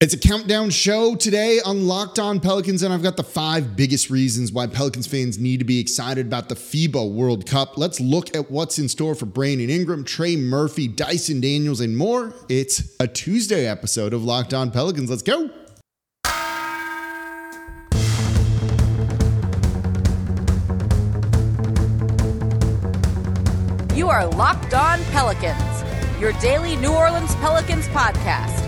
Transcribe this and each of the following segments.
It's a countdown show today on Locked On Pelicans, and I've got the five biggest reasons why Pelicans fans need to be excited about the FIBA World Cup. Let's look at what's in store for Brandon Ingram, Trey Murphy, Dyson Daniels, and more. It's a Tuesday episode of Locked On Pelicans. Let's go. You are Locked On Pelicans, your daily New Orleans Pelicans podcast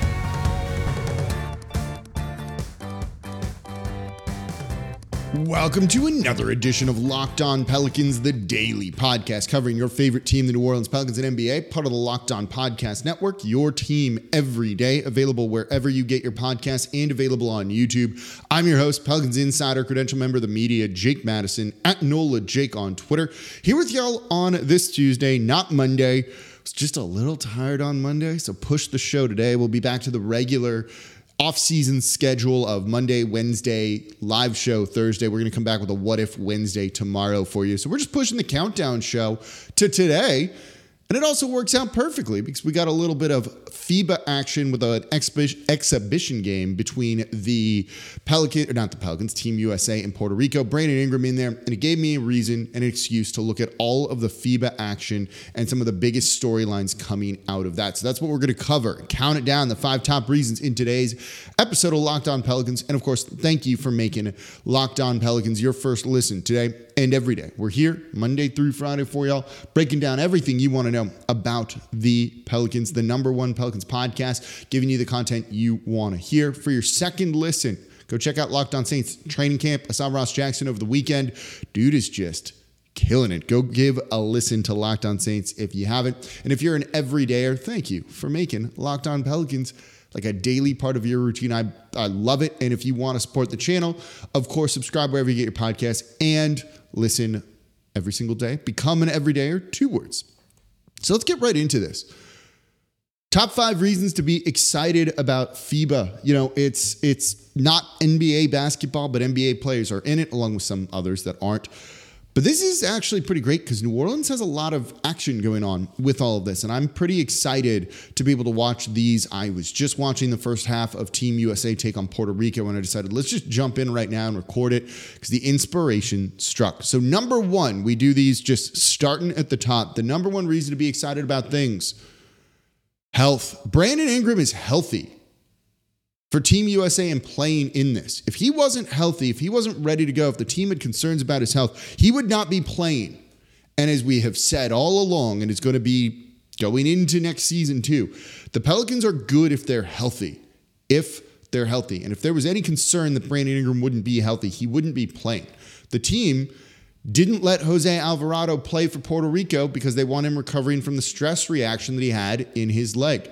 Welcome to another edition of Locked On Pelicans, the daily podcast covering your favorite team, the New Orleans Pelicans and NBA, part of the Locked On Podcast Network, your team every day, available wherever you get your podcasts and available on YouTube. I'm your host, Pelicans Insider, credential member of the media, Jake Madison, at NOLA Jake on Twitter. Here with y'all on this Tuesday, not Monday. Was just a little tired on Monday, so push the show today. We'll be back to the regular off-season schedule of Monday, Wednesday, live show Thursday. We're going to come back with a what if Wednesday tomorrow for you. So we're just pushing the countdown show to today. And it also works out perfectly because we got a little bit of FIBA action with an exhibition game between the Pelicans, or not the Pelicans, Team USA and Puerto Rico. Brandon Ingram in there, and it gave me a reason and an excuse to look at all of the FIBA action and some of the biggest storylines coming out of that. So that's what we're going to cover. Count it down, the five top reasons in today's episode of Locked On Pelicans. And of course, thank you for making Locked On Pelicans your first listen today and every day. We're here Monday through Friday for y'all, breaking down everything you want to know about the Pelicans, the number one Pelicans podcast, giving you the content you want to hear. For your second listen, go check out Locked On Saints training camp. I saw Ross Jackson over the weekend. Dude is just killing it. Go give a listen to Locked On Saints if you haven't. And if you're an everydayer, thank you for making Locked On Pelicans like a daily part of your routine. I, I love it. And if you want to support the channel, of course, subscribe wherever you get your podcasts and listen every single day. Become an everydayer, two words. So let's get right into this. Top five reasons to be excited about FIBA. You know, it's it's not NBA basketball, but NBA players are in it, along with some others that aren't. But this is actually pretty great because New Orleans has a lot of action going on with all of this. And I'm pretty excited to be able to watch these. I was just watching the first half of Team USA take on Puerto Rico and I decided let's just jump in right now and record it because the inspiration struck. So, number one, we do these just starting at the top. The number one reason to be excited about things health. Brandon Ingram is healthy for Team USA and playing in this. If he wasn't healthy, if he wasn't ready to go, if the team had concerns about his health, he would not be playing. And as we have said all along, and it's going to be going into next season too, the Pelicans are good if they're healthy. If they're healthy. And if there was any concern that Brandon Ingram wouldn't be healthy, he wouldn't be playing. The team didn't let Jose Alvarado play for Puerto Rico because they want him recovering from the stress reaction that he had in his leg.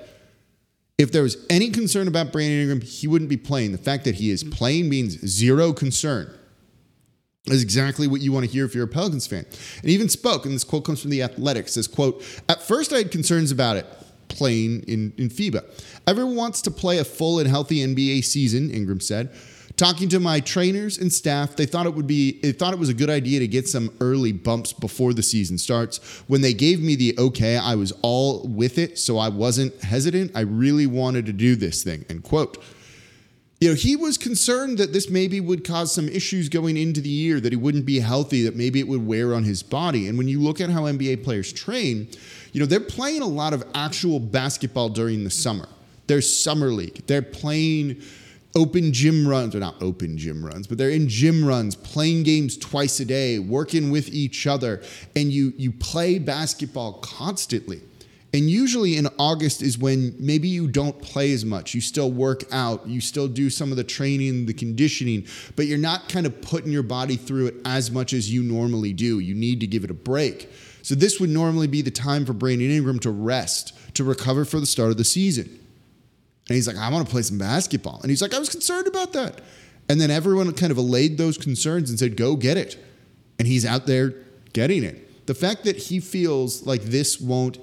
If there was any concern about Brandon Ingram, he wouldn't be playing. The fact that he is playing means zero concern. Is exactly what you want to hear if you're a Pelicans fan. And even spoke, and this quote comes from the Athletic, says, quote, At first I had concerns about it playing in, in FIBA. Everyone wants to play a full and healthy NBA season, Ingram said. Talking to my trainers and staff, they thought it would be they thought it was a good idea to get some early bumps before the season starts. When they gave me the okay, I was all with it, so I wasn't hesitant. I really wanted to do this thing. End quote. You know, he was concerned that this maybe would cause some issues going into the year, that he wouldn't be healthy, that maybe it would wear on his body. And when you look at how NBA players train, you know, they're playing a lot of actual basketball during the summer. There's summer league. They're playing open gym runs, or not open gym runs, but they're in gym runs, playing games twice a day, working with each other, and you you play basketball constantly. And usually in August is when maybe you don't play as much. You still work out, you still do some of the training, the conditioning, but you're not kind of putting your body through it as much as you normally do. You need to give it a break. So this would normally be the time for Brandon Ingram to rest, to recover for the start of the season. And he's like, I want to play some basketball. And he's like, I was concerned about that. And then everyone kind of allayed those concerns and said, go get it. And he's out there getting it. The fact that he feels like this won't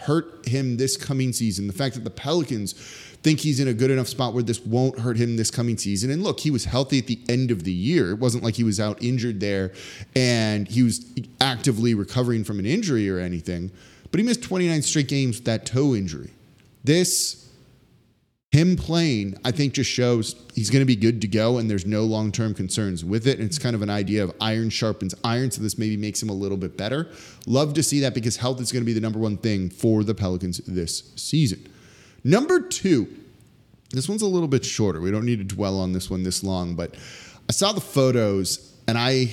hurt him this coming season, the fact that the Pelicans think he's in a good enough spot where this won't hurt him this coming season. And look, he was healthy at the end of the year. It wasn't like he was out injured there and he was actively recovering from an injury or anything. but he missed 29 straight games with that toe injury. This, him playing, I think just shows he's going to be good to go and there's no long term concerns with it. And it's kind of an idea of iron sharpens iron. So this maybe makes him a little bit better. Love to see that because health is going to be the number one thing for the Pelicans this season. Number two, this one's a little bit shorter. We don't need to dwell on this one this long, but I saw the photos and I,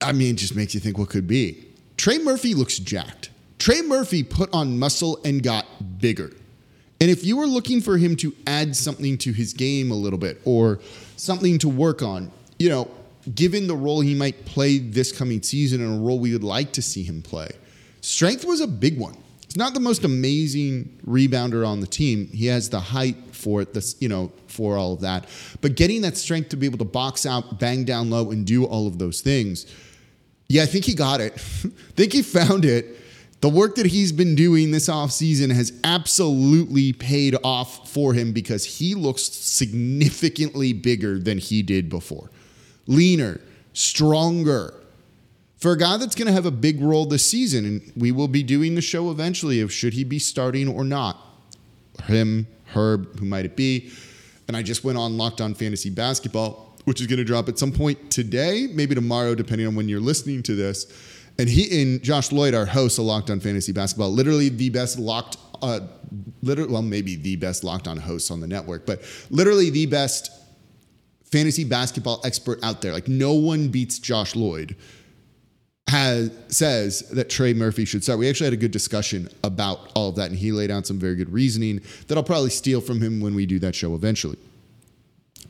I mean, it just makes you think what could be. Trey Murphy looks jacked. Trey Murphy put on muscle and got bigger. And if you were looking for him to add something to his game a little bit or something to work on, you know, given the role he might play this coming season and a role we would like to see him play, strength was a big one. He's not the most amazing rebounder on the team. He has the height for it, this, you know, for all of that. But getting that strength to be able to box out, bang down low, and do all of those things, yeah, I think he got it. I think he found it. The work that he's been doing this offseason has absolutely paid off for him because he looks significantly bigger than he did before. Leaner, stronger. For a guy that's going to have a big role this season, and we will be doing the show eventually of should he be starting or not. Him, Herb, who might it be? And I just went on Locked On Fantasy Basketball, which is going to drop at some point today, maybe tomorrow, depending on when you're listening to this and he and Josh Lloyd are hosts of Locked On Fantasy Basketball, literally the best locked, uh, literally, well, maybe the best Locked On hosts on the network, but literally the best fantasy basketball expert out there. Like no one beats Josh Lloyd. Has says that Trey Murphy should start. We actually had a good discussion about all of that, and he laid out some very good reasoning that I'll probably steal from him when we do that show eventually.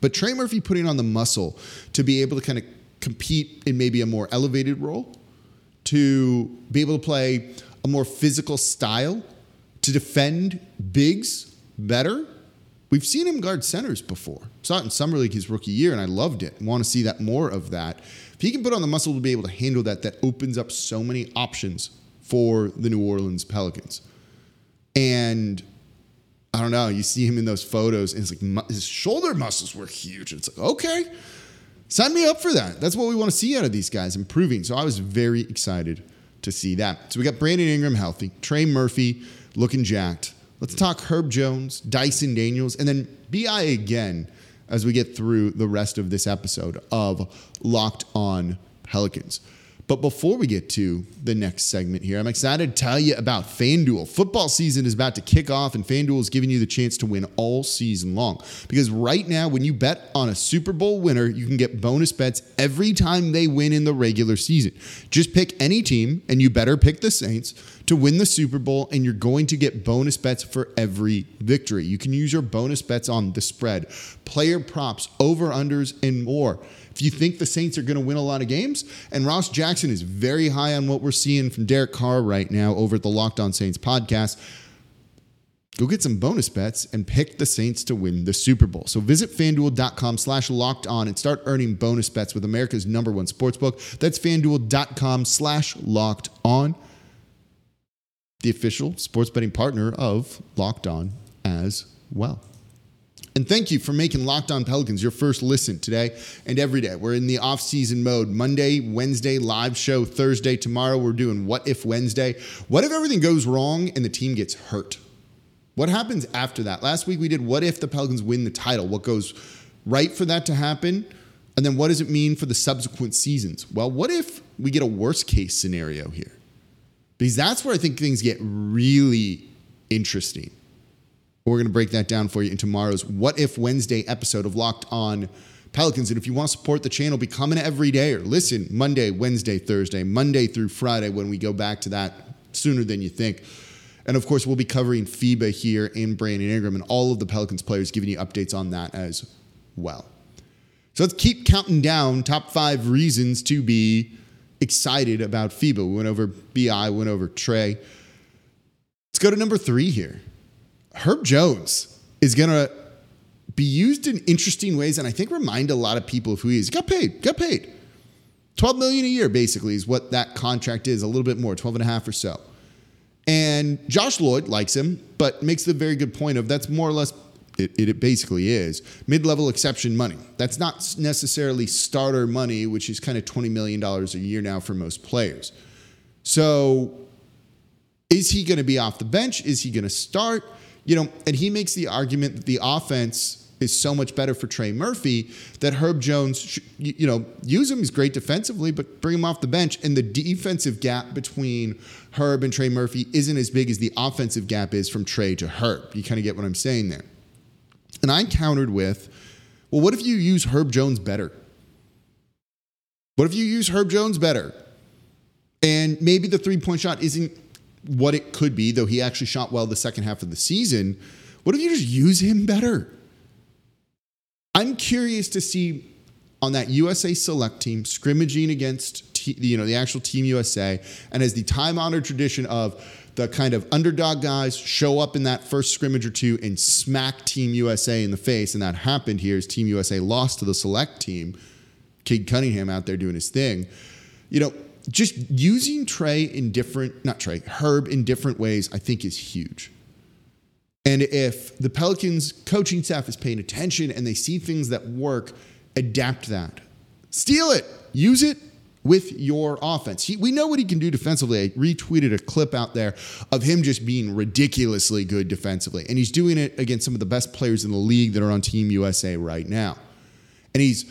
But Trey Murphy putting on the muscle to be able to kind of compete in maybe a more elevated role to be able to play a more physical style, to defend bigs better. We've seen him guard centers before. Saw it in Summer League his rookie year, and I loved it. Want to see that more of that. If he can put on the muscle to be able to handle that, that opens up so many options for the New Orleans Pelicans. And I don't know, you see him in those photos, and it's like his shoulder muscles were huge. It's like, okay, sign me up for that. That's what we want to see out of these guys improving. So I was very excited to see that. So we got Brandon Ingram healthy, Trey Murphy looking jacked. Let's talk Herb Jones, Dyson Daniels, and then BI again as we get through the rest of this episode of Locked On Pelicans. But before we get to the next segment here, I'm excited to tell you about FanDuel. Football season is about to kick off, and FanDuel is giving you the chance to win all season long. Because right now, when you bet on a Super Bowl winner, you can get bonus bets every time they win in the regular season. Just pick any team, and you better pick the Saints to win the Super Bowl, and you're going to get bonus bets for every victory. You can use your bonus bets on the spread, player props, over unders, and more. If you think the Saints are going to win a lot of games, and Ross Jackson is very high on what we're seeing from Derek Carr right now over at the Locked On Saints podcast, go get some bonus bets and pick the Saints to win the Super Bowl. So visit fanduel.com slash locked on and start earning bonus bets with America's number one sportsbook. That's fanduel.com slash locked on, the official sports betting partner of Locked On as well. And thank you for making Locked On Pelicans your first listen today and every day. We're in the off-season mode. Monday, Wednesday, live show. Thursday, tomorrow, we're doing What If Wednesday. What if everything goes wrong and the team gets hurt? What happens after that? Last week we did What If the Pelicans win the title? What goes right for that to happen? And then what does it mean for the subsequent seasons? Well, what if we get a worst case scenario here? Because that's where I think things get really interesting. We're going to break that down for you in tomorrow's What If Wednesday episode of Locked On Pelicans. And if you want to support the channel, become an everydayer. Listen Monday, Wednesday, Thursday, Monday through Friday when we go back to that sooner than you think. And of course, we'll be covering FIBA here in Brandon Ingram and all of the Pelicans players giving you updates on that as well. So let's keep counting down top five reasons to be excited about FIBA. We went over BI, went over Trey. Let's go to number three here. Herb Jones is going to be used in interesting ways and I think remind a lot of people of who he is. He got paid, got paid. 12 million a year basically is what that contract is, a little bit more, 12 and a half or so. And Josh Lloyd likes him, but makes the very good point of that's more or less it, it basically is mid-level exception money. That's not necessarily starter money, which is kind of $20 million a year now for most players. So Is he going to be off the bench? Is he going to start? You know, and he makes the argument that the offense is so much better for Trey Murphy that Herb Jones, you know, use him. He's great defensively, but bring him off the bench. And the defensive gap between Herb and Trey Murphy isn't as big as the offensive gap is from Trey to Herb. You kind of get what I'm saying there. And I countered with, well, what if you use Herb Jones better? What if you use Herb Jones better? And maybe the three point shot isn't what it could be, though he actually shot well the second half of the season. What if you just use him better? I'm curious to see on that USA select team scrimmaging against t- you know the actual team USA and as the time honored tradition of the kind of underdog guys show up in that first scrimmage or two and smack team USA in the face and that happened here as team USA lost to the select team Cade Cunningham out there doing his thing you know just using Trey in different not Trey Herb in different ways I think is huge and if the Pelicans coaching staff is paying attention and they see things that work, adapt that. Steal it. Use it with your offense. He, we know what he can do defensively. I retweeted a clip out there of him just being ridiculously good defensively. And he's doing it against some of the best players in the league that are on Team USA right now. And he's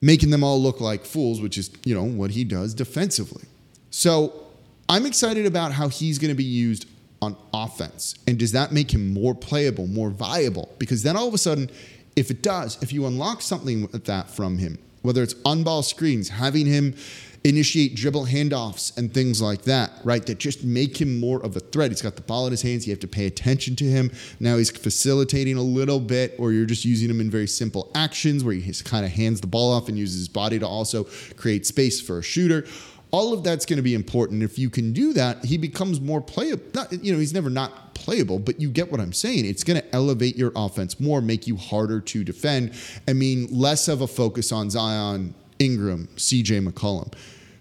making them all look like fools, which is, you know, what he does defensively. So I'm excited about how he's going to be used on offense? And does that make him more playable, more viable? Because then all of a sudden, if it does, if you unlock something with that from him, whether it's on ball screens, having him initiate dribble handoffs and things like that, right? That just make him more of a threat. He's got the ball in his hands. You have to pay attention to him. Now he's facilitating a little bit, or you're just using him in very simple actions where he kind of hands the ball off and uses his body to also create space for a shooter all of that's going to be important. If you can do that, he becomes more playable. You know, he's never not playable, but you get what I'm saying. It's going to elevate your offense more, make you harder to defend. I mean, less of a focus on Zion, Ingram, CJ McCollum.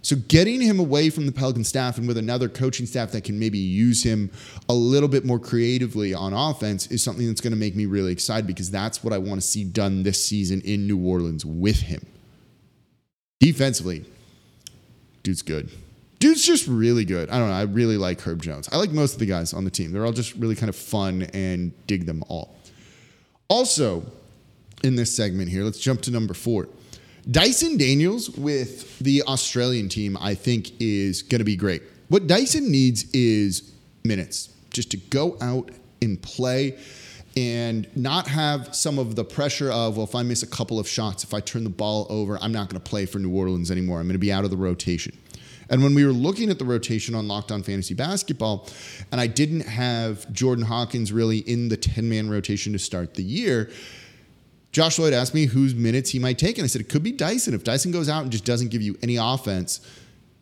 So getting him away from the Pelican staff and with another coaching staff that can maybe use him a little bit more creatively on offense is something that's going to make me really excited because that's what I want to see done this season in New Orleans with him. Defensively, dude's good. Dude's just really good. I don't know. I really like Herb Jones. I like most of the guys on the team. They're all just really kind of fun and dig them all. Also, in this segment here, let's jump to number four. Dyson Daniels with the Australian team, I think, is going to be great. What Dyson needs is minutes just to go out and play and not have some of the pressure of, well, if I miss a couple of shots, if I turn the ball over, I'm not going to play for New Orleans anymore. I'm going to be out of the rotation. And when we were looking at the rotation on Locked On Fantasy Basketball, and I didn't have Jordan Hawkins really in the 10 man rotation to start the year, Josh Lloyd asked me whose minutes he might take. And I said, it could be Dyson. If Dyson goes out and just doesn't give you any offense,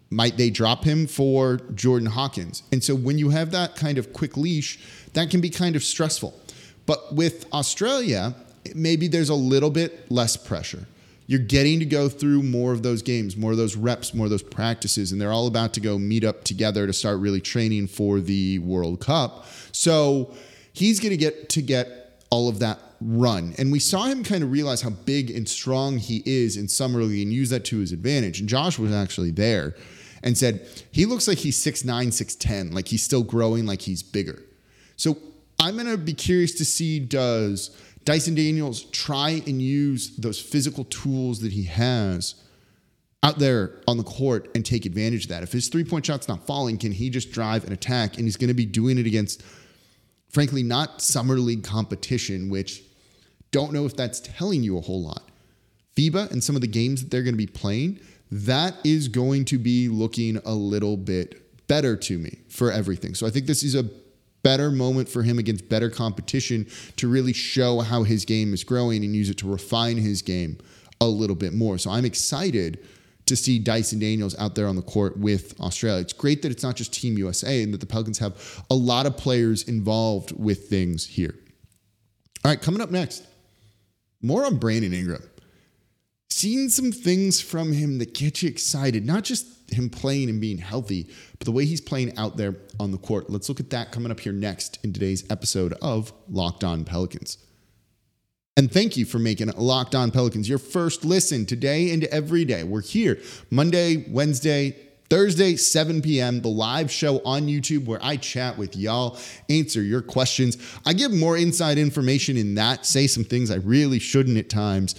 might they drop him for Jordan Hawkins? And so when you have that kind of quick leash, that can be kind of stressful. But with Australia, maybe there's a little bit less pressure. You're getting to go through more of those games, more of those reps, more of those practices, and they're all about to go meet up together to start really training for the World Cup. So he's going to get to get all of that run. And we saw him kind of realize how big and strong he is in summer league and use that to his advantage. And Josh was actually there and said, he looks like he's 6'9, 6'10, like he's still growing, like he's bigger. So I'm going to be curious to see does Dyson Daniels try and use those physical tools that he has out there on the court and take advantage of that. If his three point shot's not falling, can he just drive and attack? And he's going to be doing it against, frankly, not summer league competition, which don't know if that's telling you a whole lot. FIBA and some of the games that they're going to be playing, that is going to be looking a little bit better to me for everything. So I think this is a better moment for him against better competition to really show how his game is growing and use it to refine his game a little bit more. So I'm excited to see Dyson Daniels out there on the court with Australia. It's great that it's not just Team USA and that the Pelicans have a lot of players involved with things here. All right, coming up next, more on Brandon Ingram. Seeing some things from him that get you excited, not just him playing and being healthy, but the way he's playing out there on the court. Let's look at that coming up here next in today's episode of Locked On Pelicans. And thank you for making Locked On Pelicans your first listen today and every day. We're here Monday, Wednesday, Thursday, 7 p.m., the live show on YouTube where I chat with y'all, answer your questions. I give more inside information in that, say some things I really shouldn't at times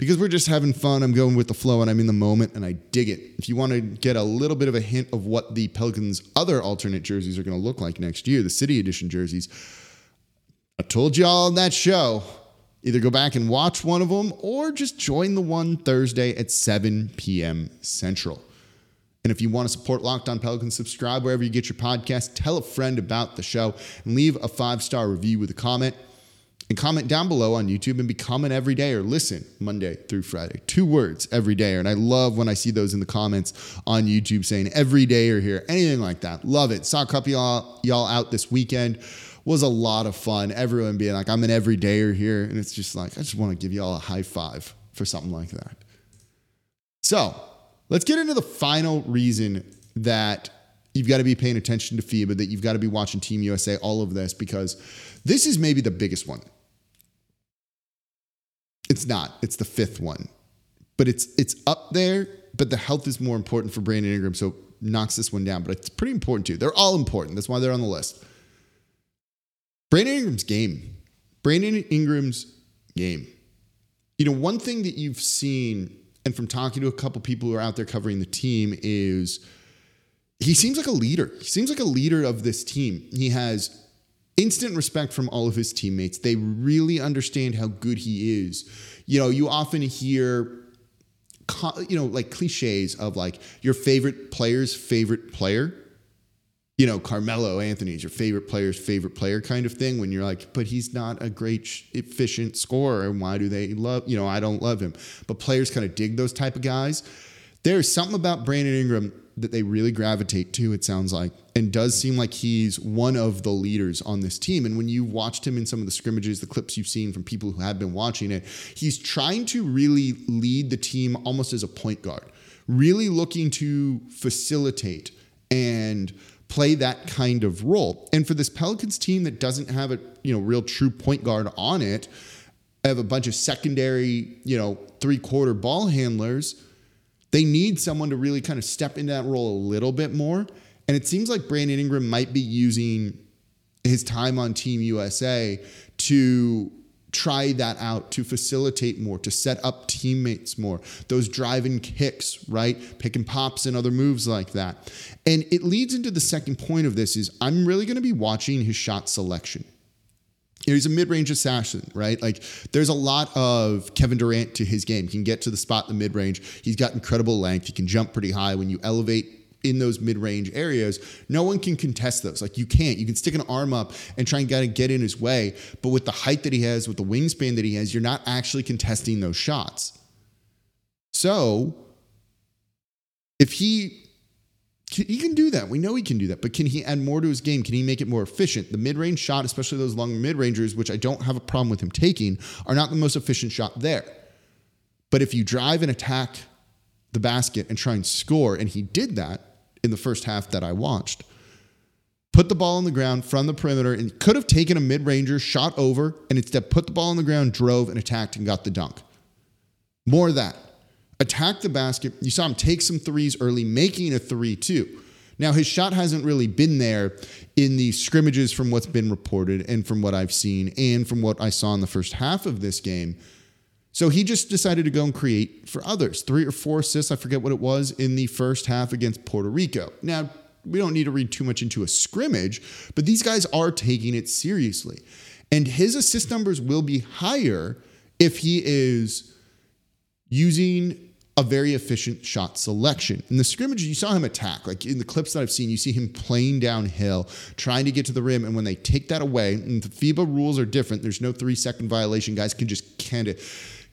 because we're just having fun. I'm going with the flow and I'm in the moment and I dig it. If you want to get a little bit of a hint of what the Pelicans' other alternate jerseys are going to look like next year, the City Edition jerseys, I told y'all on that show. Either go back and watch one of them or just join the one Thursday at 7 p.m. Central. And if you want to support Locked On Pelicans, subscribe wherever you get your podcast. Tell a friend about the show and leave a five star review with a comment. And comment down below on YouTube and become an everyday or listen Monday through Friday. Two words every day. And I love when I see those in the comments on YouTube saying every day or here, anything like that. Love it. Saw a couple y'all, y'all out this weekend. Was a lot of fun. Everyone being like, I'm an everydayer here. And it's just like, I just want to give y'all a high five for something like that. So let's get into the final reason that you've got to be paying attention to FIBA, that you've got to be watching Team USA, all of this, because this is maybe the biggest one. It's not. It's the fifth one, but it's it's up there. But the health is more important for Brandon Ingram, so knocks this one down. But it's pretty important too. They're all important. That's why they're on the list. Brandon Ingram's game. Brandon Ingram's game. You know, one thing that you've seen, and from talking to a couple people who are out there covering the team, is he seems like a leader. He seems like a leader of this team. He has instant respect from all of his teammates. They really understand how good he is. You know, you often hear you know, like cliches of like your favorite player's favorite player. You know, Carmelo Anthony is your favorite player's favorite player kind of thing when you're like, but he's not a great efficient scorer and why do they love, you know, I don't love him. But players kind of dig those type of guys. There's something about Brandon Ingram that they really gravitate to, it sounds like, and does seem like he's one of the leaders on this team. And when you've watched him in some of the scrimmages, the clips you've seen from people who have been watching it, he's trying to really lead the team almost as a point guard, really looking to facilitate and play that kind of role. And for this Pelicans team that doesn't have a, you know, real true point guard on it, have a bunch of secondary, you know, three-quarter ball handlers they need someone to really kind of step into that role a little bit more. And it seems like Brandon Ingram might be using his time on Team USA to try that out, to facilitate more, to set up teammates more, those driving kicks, right? Pick and pops and other moves like that. And it leads into the second point of this is I'm really going to be watching his shot selection he's a mid-range assassin, right? Like there's a lot of Kevin Durant to his game. He can get to the spot in the mid-range. He's got incredible length. He can jump pretty high when you elevate in those mid-range areas. No one can contest those. Like you can't. You can stick an arm up and try and get, get in his way, but with the height that he has, with the wingspan that he has, you're not actually contesting those shots. So if he he can do that. We know he can do that. But can he add more to his game? Can he make it more efficient? The mid range shot, especially those long mid rangers, which I don't have a problem with him taking, are not the most efficient shot there. But if you drive and attack the basket and try and score, and he did that in the first half that I watched, put the ball on the ground from the perimeter and could have taken a mid ranger, shot over, and instead put the ball on the ground, drove and attacked and got the dunk. More of that attack the basket. You saw him take some threes early, making a three too. Now, his shot hasn't really been there in the scrimmages from what's been reported and from what I've seen and from what I saw in the first half of this game. So he just decided to go and create for others. Three or four assists, I forget what it was, in the first half against Puerto Rico. Now, we don't need to read too much into a scrimmage, but these guys are taking it seriously. And his assist numbers will be higher if he is using a very efficient shot selection. In the scrimmage, you saw him attack. Like in the clips that I've seen, you see him playing downhill, trying to get to the rim. And when they take that away, and the FIBA rules are different, there's no three second violation. Guys can just kind of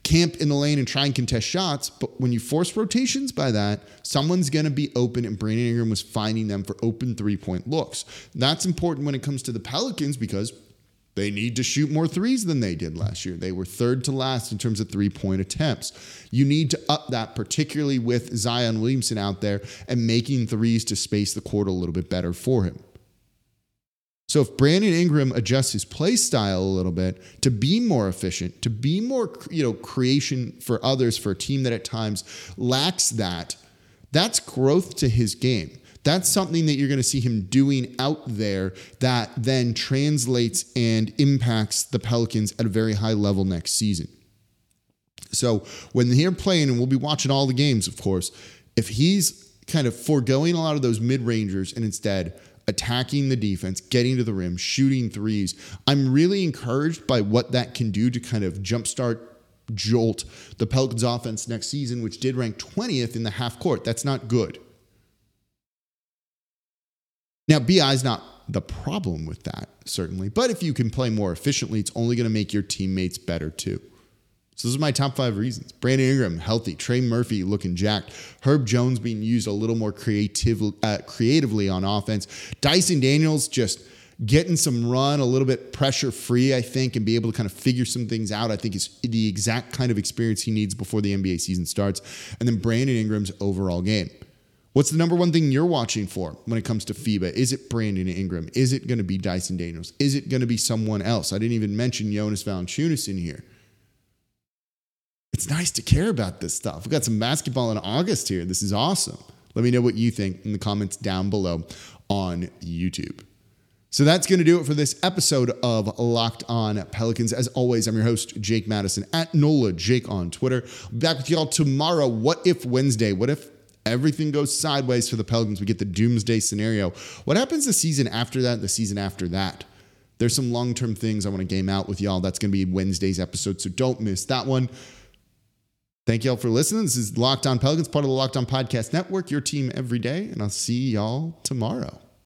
camp in the lane and try and contest shots. But when you force rotations by that, someone's going to be open, and Brandon Ingram was finding them for open three point looks. That's important when it comes to the Pelicans because they need to shoot more threes than they did last year. They were third to last in terms of three point attempts. You need to up that, particularly with Zion Williamson out there and making threes to space the court a little bit better for him. So if Brandon Ingram adjusts his play style a little bit to be more efficient, to be more, you know, creation for others for a team that at times lacks that, That's growth to his game. That's something that you're going to see him doing out there that then translates and impacts the Pelicans at a very high level next season. So when they're playing, and we'll be watching all the games, of course, if he's kind of foregoing a lot of those mid rangers and instead attacking the defense, getting to the rim, shooting threes, I'm really encouraged by what that can do to kind of jumpstart jolt the Pelicans offense next season, which did rank 20th in the half court. That's not good. Now, BI is not the problem with that, certainly. But if you can play more efficiently, it's only going to make your teammates better too. So those are my top five reasons. Brandon Ingram, healthy. Trey Murphy looking jacked. Herb Jones being used a little more creative, uh, creatively on offense. Dyson Daniels just getting some run, a little bit pressure free, I think, and be able to kind of figure some things out. I think is the exact kind of experience he needs before the NBA season starts. And then Brandon Ingram's overall game. What's the number one thing you're watching for when it comes to FIBA? Is it Brandon Ingram? Is it going to be Dyson Daniels? Is it going to be someone else? I didn't even mention Jonas Valanciunas in here. It's nice to care about this stuff. We've got some basketball in August here. This is awesome. Let me know what you think in the comments down below on YouTube. So that's going to do it for this episode of Locked On Pelicans. As always, I'm your host, Jake Madison at NOLA Jake on Twitter. back with y'all tomorrow. What if Wednesday? What if everything goes sideways for the Pelicans. We get the doomsday scenario. What happens the season after that, the season after that? There's some long term things I want to game out with y'all. That's going to be Wednesday's episode, so don't miss that one. Thank y'all for listening. This is Locked On Pelicans, part of the Locked On Podcast Network, your team every day, and I'll see y'all tomorrow.